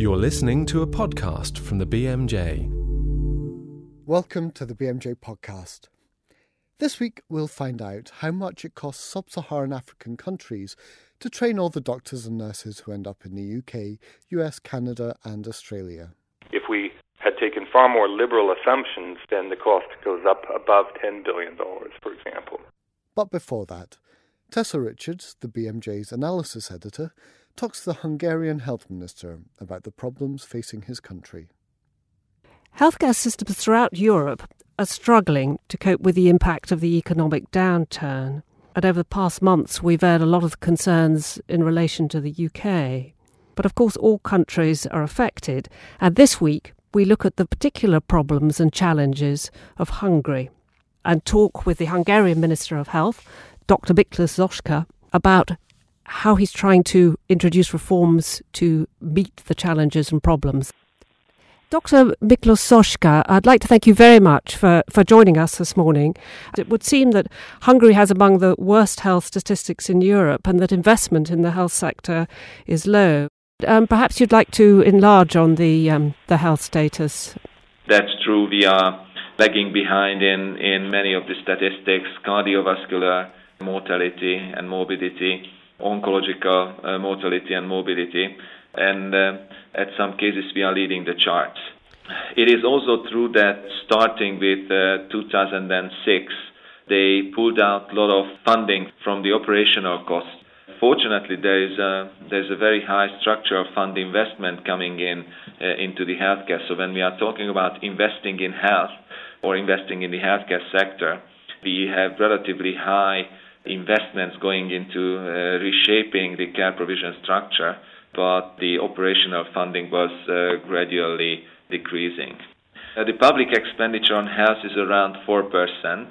You're listening to a podcast from the BMJ. Welcome to the BMJ podcast. This week, we'll find out how much it costs sub Saharan African countries to train all the doctors and nurses who end up in the UK, US, Canada, and Australia. If we had taken far more liberal assumptions, then the cost goes up above $10 billion, for example. But before that, Tessa Richards, the BMJ's analysis editor, talks to the Hungarian health minister about the problems facing his country. Healthcare systems throughout Europe are struggling to cope with the impact of the economic downturn. And over the past months, we've heard a lot of concerns in relation to the UK. But of course, all countries are affected. And this week, we look at the particular problems and challenges of Hungary and talk with the Hungarian Minister of Health, Dr. Szócska, about how he's trying to introduce reforms to meet the challenges and problems. Dr. Miklós Szócska, I'd like to thank you very much for, for joining us this morning. It would seem that Hungary has among the worst health statistics in Europe and that investment in the health sector is low. Um, perhaps you'd like to enlarge on the, um, the health status. That's true. We are lagging behind in, in many of the statistics cardiovascular mortality and morbidity, oncological uh, mortality and morbidity and uh, at some cases we are leading the charts. It is also true that starting with uh, 2006, they pulled out a lot of funding from the operational costs. Fortunately, there is a, there's a very high structure of fund investment coming in uh, into the healthcare. So when we are talking about investing in health or investing in the healthcare sector, we have relatively high investments going into uh, reshaping the care provision structure but the operational funding was uh, gradually decreasing. Uh, the public expenditure on health is around 4%.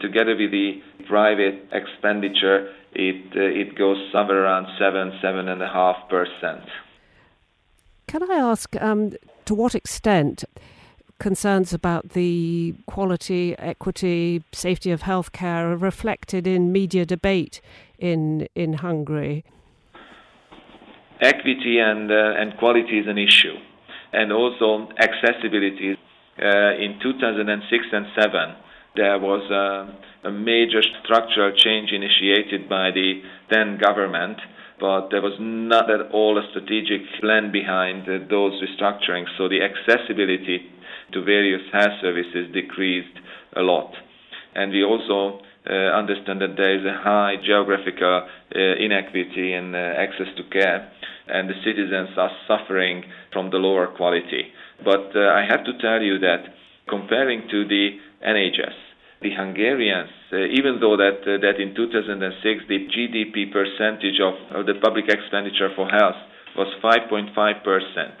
Together with the private expenditure, it, it goes somewhere around 7 7.5%. Can I ask um, to what extent concerns about the quality, equity, safety of healthcare are reflected in media debate in, in Hungary? equity and, uh, and quality is an issue, and also accessibility. Uh, in 2006 and 7, there was a, a, major structural change initiated by the then government, but there was not at all a strategic plan behind uh, those restructurings, so the accessibility to various health services decreased a lot. And we also uh, understand that there is a high geographical uh, inequity in uh, access to care and the citizens are suffering from the lower quality. But I have to tell you that comparing to the NHS, the Hungarians, uh, even though that uh, that in 2006 the GDP percentage of, of the public expenditure for health was 5.5 percent,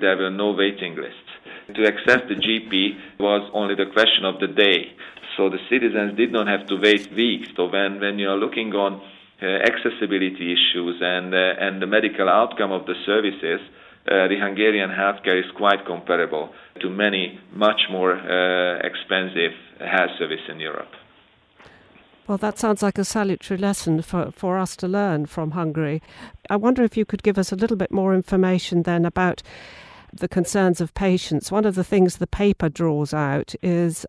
there were no waiting lists. To access the GP was only the question of the day. So the citizens did not have to wait weeks. So when, when you are looking on uh, accessibility issues and, uh, and the medical outcome of the services, uh, the Hungarian healthcare is quite comparable to many much more expensive health services in Europe. Well, that sounds like a salutary lesson for, for us to learn from Hungary. I wonder if you could give us a little bit more information then about the concerns of patients. One of the things the paper draws out is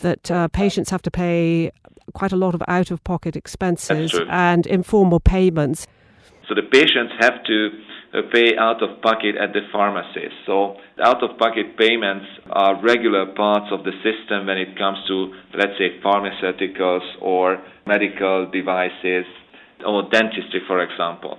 that uh, patients have to pay quite a lot of out of pocket expenses and informal payments. So the patients have to uh, pay out of pocket at the pharmacies. So out of pocket payments are regular parts of the system when it comes to, let's say, pharmaceuticals or medical devices or dentistry, for example.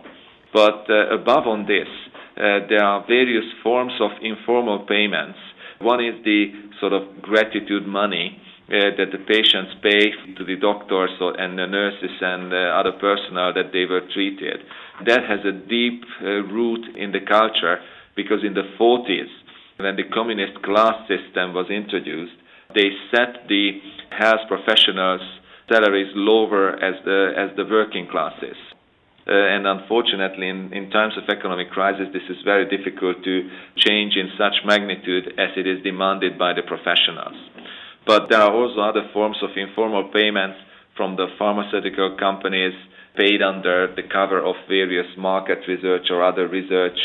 But uh, above on this, there are various forms of informal payments. One is the sort of gratitude money uh, that the patients pay to the doctors and the nurses and uh, other personnel that they were treated. That has a deep uh, root in the culture because in the 40s, when the communist class system was introduced, they set the health professionals' salaries lower as the, as the working classes. Uh, and unfortunately, in, in times of economic crisis, this is very difficult to change in such magnitude as it is demanded by the professionals. But there are also other forms of informal payments from the pharmaceutical companies paid under the cover of various market research or other research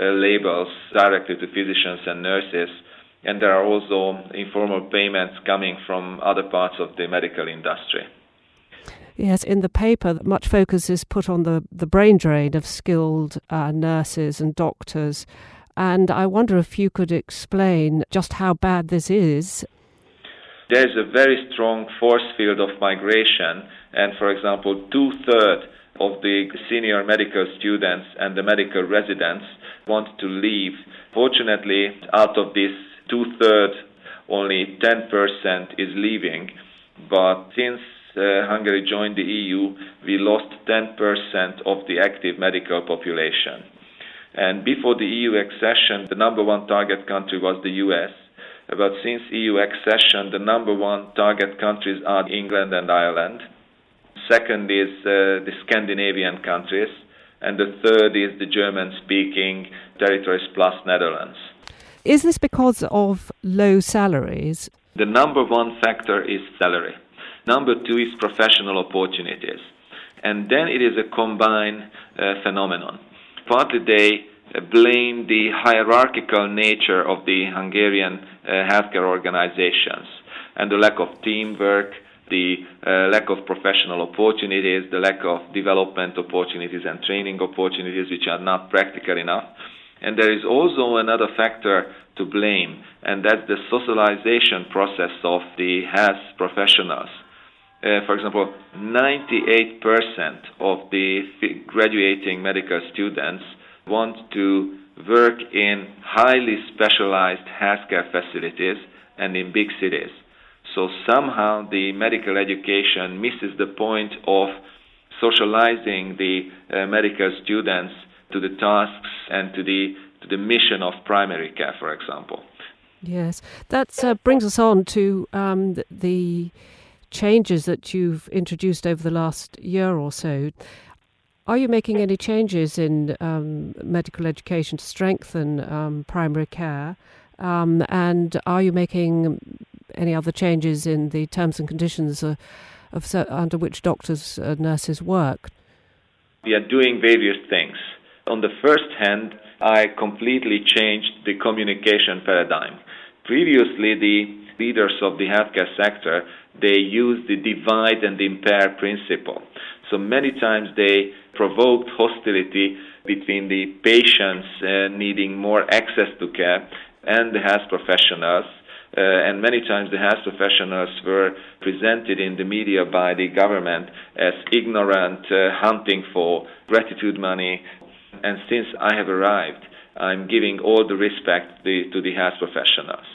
uh, labels directly to physicians and nurses. And there are also informal payments coming from other parts of the medical industry. Yes, in the paper, much focus is put on the, the brain drain of skilled uh, nurses and doctors. And I wonder if you could explain just how bad this is. There's a very strong force field of migration, and for example, two thirds of the senior medical students and the medical residents want to leave. Fortunately, out of this two thirds, only 10% is leaving. But since Hungary joined the EU, we lost 10% of the active medical population. And before the EU accession, the number one target country was the US. But since EU accession, the number one target countries are England and Ireland. Second is uh, the Scandinavian countries. And the third is the German speaking territories plus Netherlands. Is this because of low salaries? The number one factor is salary. Number two is professional opportunities. And then it is a combined uh, phenomenon. Partly they uh, blame the hierarchical nature of the Hungarian uh, healthcare organizations and the lack of teamwork, the uh, lack of professional opportunities, the lack of development opportunities and training opportunities, which are not practical enough. And there is also another factor to blame, and that's the socialization process of the health professionals. Uh, for example, 98% of the graduating medical students want to work in highly specialized healthcare facilities and in big cities. So somehow the medical education misses the point of socializing the uh, medical students to the tasks and to the to the mission of primary care, for example. Yes, that uh, brings us on to um, the, the changes that you've introduced over the last year or so. Are you making any changes in um, medical education to strengthen um, primary care? Um, and are you making any other changes in the terms and conditions uh, of, under which doctors and nurses work? We are doing various things. On the first hand, I completely changed the communication paradigm. Previously, the leaders of the healthcare sector they use the divide and impair principle. So many times they provoked hostility between the patients uh, needing more access to care and the health professionals. Uh, and many times the health professionals were presented in the media by the government as ignorant, uh, hunting for gratitude money. And since I have arrived, I'm giving all the respect the, to the health professionals.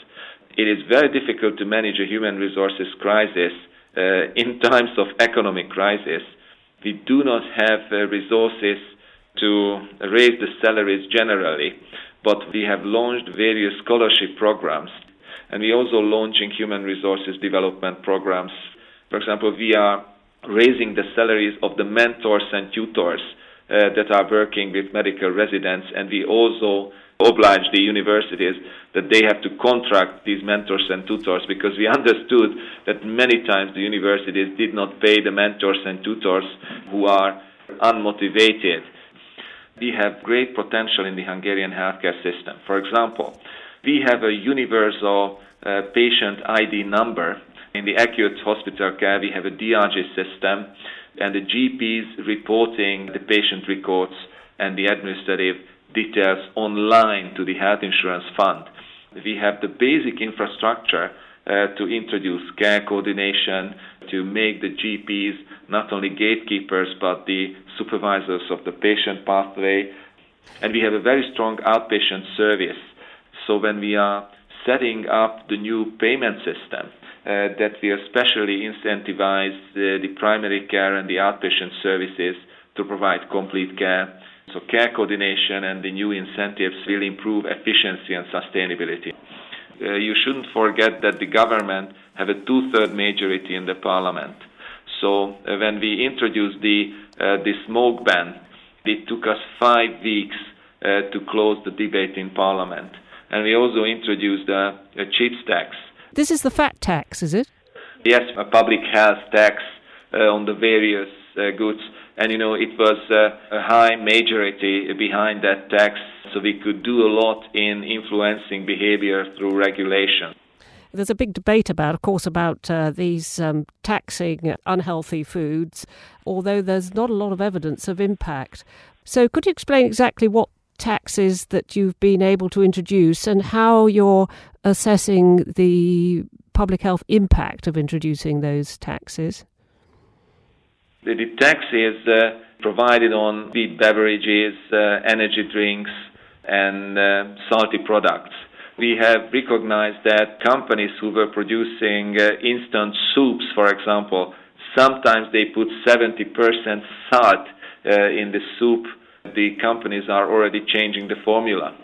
It is very difficult to manage a human resources crisis uh, in times of economic crisis. We do not have uh, resources to raise the salaries generally, but we have launched various scholarship programs and we're also launching human resources development programs. For example, we are raising the salaries of the mentors and tutors uh, that are working with medical residents, and we also oblige the universities that they have to contract these mentors and tutors because we understood that many times the universities did not pay the mentors and tutors who are unmotivated. We have great potential in the Hungarian healthcare system. For example, we have a universal uh, patient ID number. In the acute hospital care, we have a DRG system, and the GPs reporting the patient records and the administrative details online to the health insurance fund. We have the basic infrastructure uh, to introduce care coordination, to make the GPs not only gatekeepers but the supervisors of the patient pathway. And we have a very strong outpatient service so when we are setting up the new payment system, uh, that we especially incentivize uh, the primary care and the outpatient services to provide complete care. So care coordination and the new incentives will improve efficiency and sustainability. Uh, you shouldn't forget that the government have a two-third majority in the parliament. So uh, when we introduced the uh, the smoke ban, it took us five weeks uh, to close the debate in parliament and we also introduced a, a chips tax. This is the fat tax, is it? Yes, a public health tax uh, on the various uh, goods. And you know, it was uh, a high majority behind that tax, so we could do a lot in influencing behavior through regulation. There's a big debate about, of course, about uh, these um, taxing unhealthy foods, although there's not a lot of evidence of impact. So, could you explain exactly what taxes that you've been able to introduce and how you're assessing the public health impact of introducing those taxes? The, tax is uh, provided on the beverages, uh, energy drinks, and uh, salty products we have recognized that companies who were producing uh, instant soups, for example, sometimes they put 70% salt uh, in the soup. The companies are already changing the formula.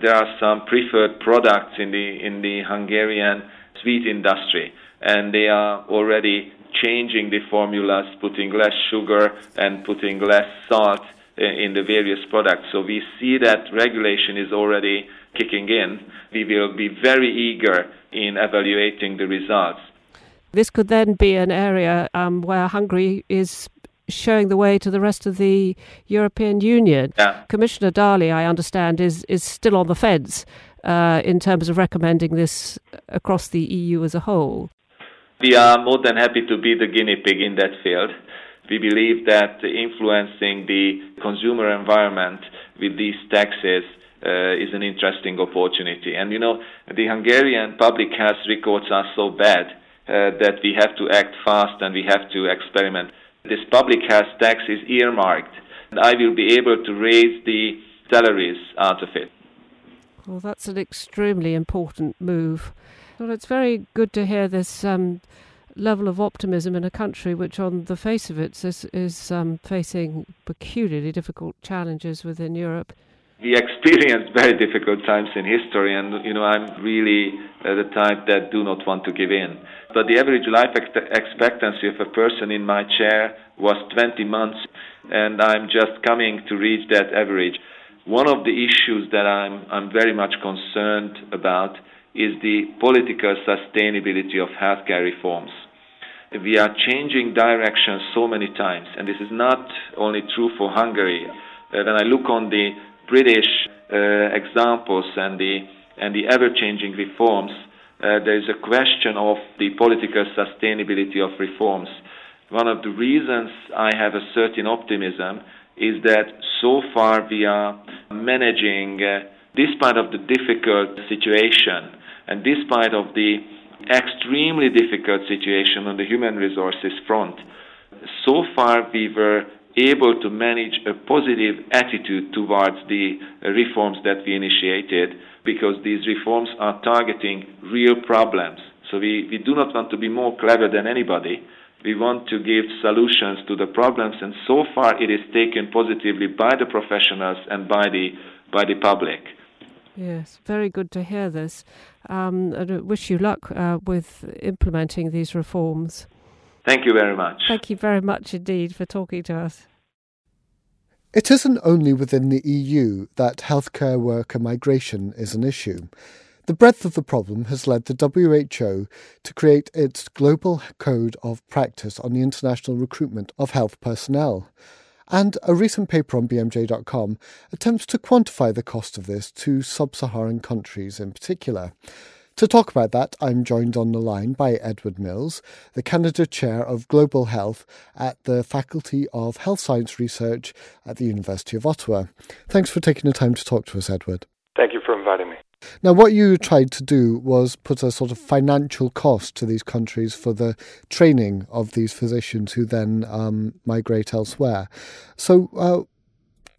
There are some preferred products in the in the Hungarian sweet industry, and they are already changing the formulas, putting less sugar and putting less salt uh, in the various products. So we see that regulation is already kicking in, we will be very eager in evaluating the results. This could then be an area um, where Hungary is showing the way to the rest of the European Union. Yeah. Commissioner Dalli, I understand, is, is still on the fence uh, in terms of recommending this across the EU as a whole. We are more than happy to be the guinea pig in that field. We believe that influencing the consumer environment with these taxes uh, is an interesting opportunity. And you know, the Hungarian public health records are so bad uh, that we have to act fast and we have to experiment. This public health tax is earmarked, and I will be able to raise the salaries out of it. Well, that's an extremely important move. Well, it's very good to hear this um, level of optimism in a country which, on the face of it, is, is um, facing peculiarly difficult challenges within Europe we experienced very difficult times in history, and you know I'm really uh, the type that do not want to give in. But the average life ex- expectancy of a person in my chair was 20 months, and I'm just coming to reach that average. One of the issues that I'm I'm very much concerned about is the political sustainability of healthcare reforms. We are changing direction so many times, and this is not only true for Hungary. Uh, when I look on the British uh, examples and the and the ever-changing reforms, uh, there is a question of the political sustainability of reforms. One of the reasons I have a certain optimism is that so far we are managing, uh, despite of the difficult situation and despite of the extremely difficult situation on the human resources front, so far we were able to manage a positive attitude towards the reforms that we initiated because these reforms are targeting real problems. So we, we do not want to be more clever than anybody. We want to give solutions to the problems, and so far it is taken positively by the professionals and by the, by the public. Yes, very good to hear this. Um, I wish you luck uh, with implementing these reforms. Thank you very much. Thank you very much indeed for talking to us. It isn't only within the EU that healthcare worker migration is an issue. The breadth of the problem has led the WHO to create its Global Code of Practice on the international recruitment of health personnel. And a recent paper on BMJ.com attempts to quantify the cost of this to sub Saharan countries in particular. To talk about that, I'm joined on the line by Edward Mills, the Canada Chair of Global Health at the Faculty of Health Science Research at the University of Ottawa. Thanks for taking the time to talk to us, Edward. Thank you for inviting me. Now, what you tried to do was put a sort of financial cost to these countries for the training of these physicians who then um, migrate elsewhere. So, uh,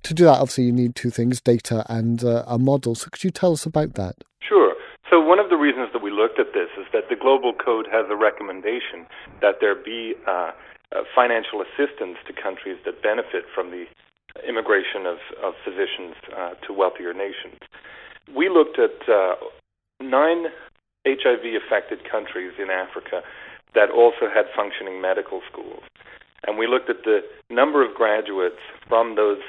to do that, obviously, you need two things data and uh, a model. So, could you tell us about that? Sure. So one of the reasons that we looked at this is that the Global Code has a recommendation that there be uh, uh, financial assistance to countries that benefit from the immigration of, of physicians uh, to wealthier nations. We looked at uh, nine HIV affected countries in Africa that also had functioning medical schools. And we looked at the number of graduates from those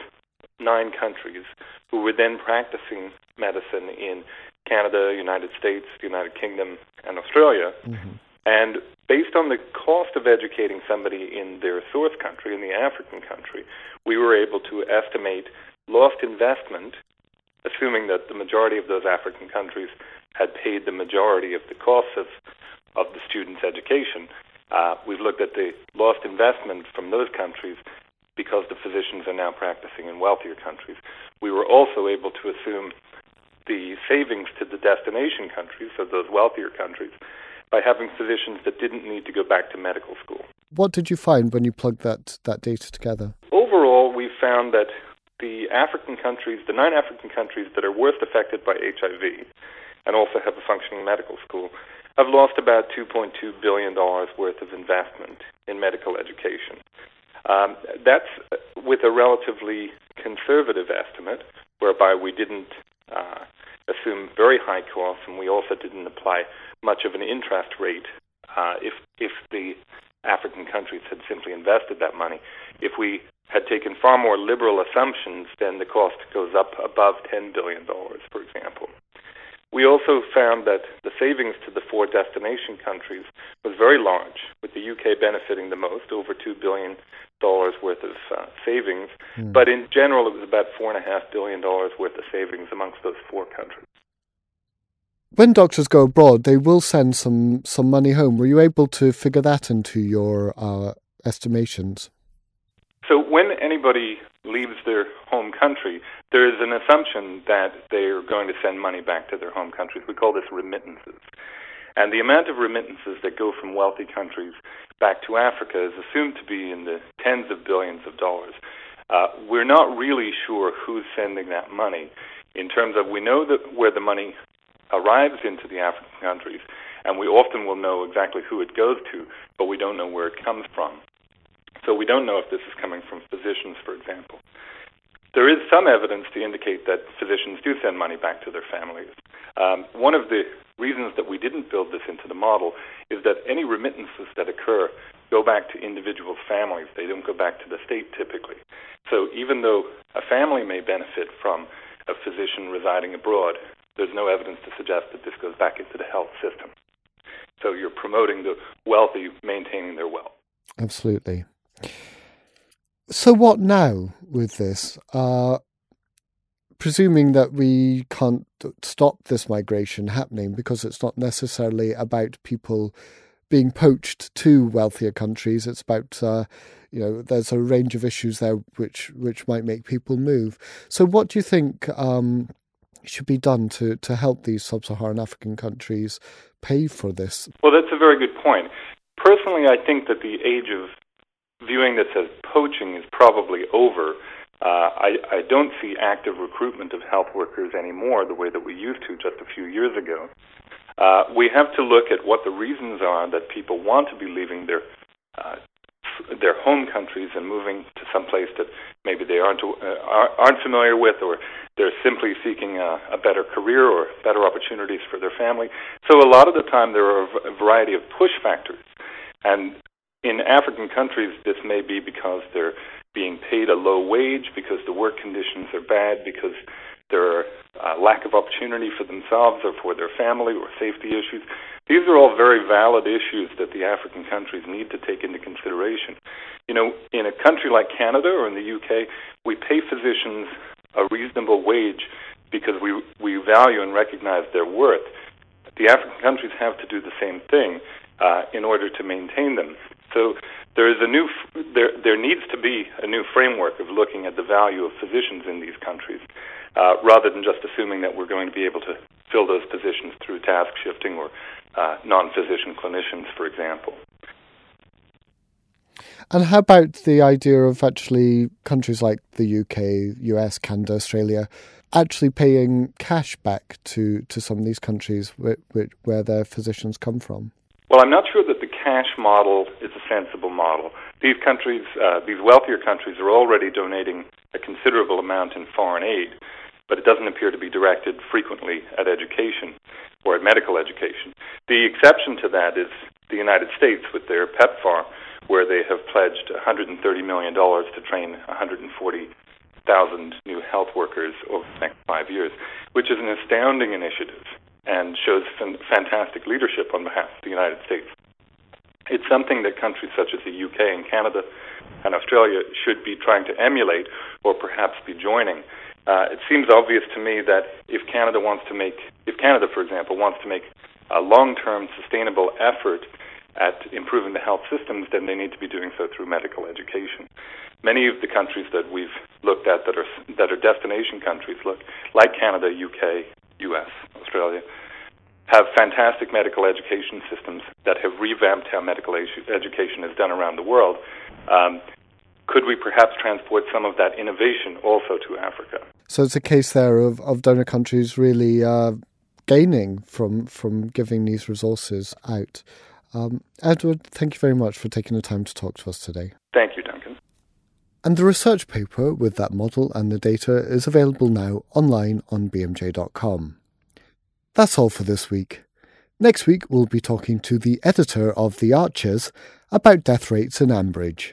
nine countries who were then practicing medicine in Canada, United States, the United Kingdom, and Australia. Mm-hmm. And based on the cost of educating somebody in their source country, in the African country, we were able to estimate lost investment, assuming that the majority of those African countries had paid the majority of the costs of, of the student's education. Uh, we've looked at the lost investment from those countries because the physicians are now practicing in wealthier countries. We were also able to assume the savings to the destination countries, so those wealthier countries, by having physicians that didn't need to go back to medical school. What did you find when you plugged that, that data together? Overall, we found that the African countries, the nine African countries that are worst affected by HIV and also have a functioning medical school, have lost about $2.2 billion worth of investment in medical education. Um, that's with a relatively conservative estimate, whereby we didn't uh, assume very high costs and we also didn't apply much of an interest rate uh, if, if the African countries had simply invested that money. If we had taken far more liberal assumptions, then the cost goes up above $10 billion, for example. We also found that the savings to the four destination countries was very large, with the UK benefiting the most, over $2 billion worth of uh, savings. Mm. But in general, it was about $4.5 billion worth of savings amongst those four countries. When doctors go abroad, they will send some, some money home. Were you able to figure that into your uh, estimations? So when anybody leaves their home country, there is an assumption that they are going to send money back to their home countries. We call this remittances. And the amount of remittances that go from wealthy countries back to Africa is assumed to be in the tens of billions of dollars. Uh, we're not really sure who's sending that money in terms of we know that where the money arrives into the African countries, and we often will know exactly who it goes to, but we don't know where it comes from. So we don't know if this is coming from physicians, for example. There is some evidence to indicate that physicians do send money back to their families. Um, one of the reasons that we didn't build this into the model is that any remittances that occur go back to individual families. They don't go back to the state typically. So even though a family may benefit from a physician residing abroad, there's no evidence to suggest that this goes back into the health system. So you're promoting the wealthy maintaining their wealth. Absolutely. So, what now with this? Uh, presuming that we can't stop this migration happening because it's not necessarily about people being poached to wealthier countries. It's about uh, you know there's a range of issues there which which might make people move. So, what do you think um, should be done to to help these sub-Saharan African countries pay for this? Well, that's a very good point. Personally, I think that the age of viewing this as poaching is probably over. Uh, I, I don't see active recruitment of health workers anymore the way that we used to just a few years ago. Uh, we have to look at what the reasons are that people want to be leaving their uh, their home countries and moving to some place that maybe they aren't uh, aren't familiar with, or they're simply seeking a, a better career or better opportunities for their family. So a lot of the time there are a variety of push factors, and in African countries, this may be because they're being paid a low wage, because the work conditions are bad, because there are uh, lack of opportunity for themselves or for their family or safety issues. These are all very valid issues that the African countries need to take into consideration. You know, in a country like Canada or in the UK, we pay physicians a reasonable wage because we we value and recognize their worth. The African countries have to do the same thing uh, in order to maintain them. So there is a new there there needs to be a new framework of looking at the value of physicians in these countries, uh, rather than just assuming that we're going to be able to fill those positions through task shifting or uh, non-physician clinicians, for example. And how about the idea of actually countries like the UK, US, Canada, Australia actually paying cash back to, to some of these countries where, where their physicians come from? Well, I'm not sure that the cash model is a sensible model. These countries, uh, these wealthier countries, are already donating a considerable amount in foreign aid, but it doesn't appear to be directed frequently at education or at medical education. The exception to that is the United States with their PEPFAR, where they have pledged $130 million to train 140,000 new health workers over the next five years, which is an astounding initiative and shows fantastic leadership on behalf of the United States. It's something that countries such as the UK and Canada and Australia should be trying to emulate or perhaps be joining. Uh, it seems obvious to me that if Canada wants to make, if Canada, for example, wants to make a long-term sustainable effort at improving the health systems, then they need to be doing so through medical education. Many of the countries that we've looked at that are that are destination countries, look like Canada, UK, US, Australia, have fantastic medical education systems that have revamped how medical education is done around the world. Um, could we perhaps transport some of that innovation also to Africa? So it's a case there of, of donor countries really uh, gaining from from giving these resources out. Um, Edward, thank you very much for taking the time to talk to us today. Thank you, Duncan. And the research paper with that model and the data is available now online on bmj.com. That's all for this week. Next week, we'll be talking to the editor of The Archers about death rates in Ambridge.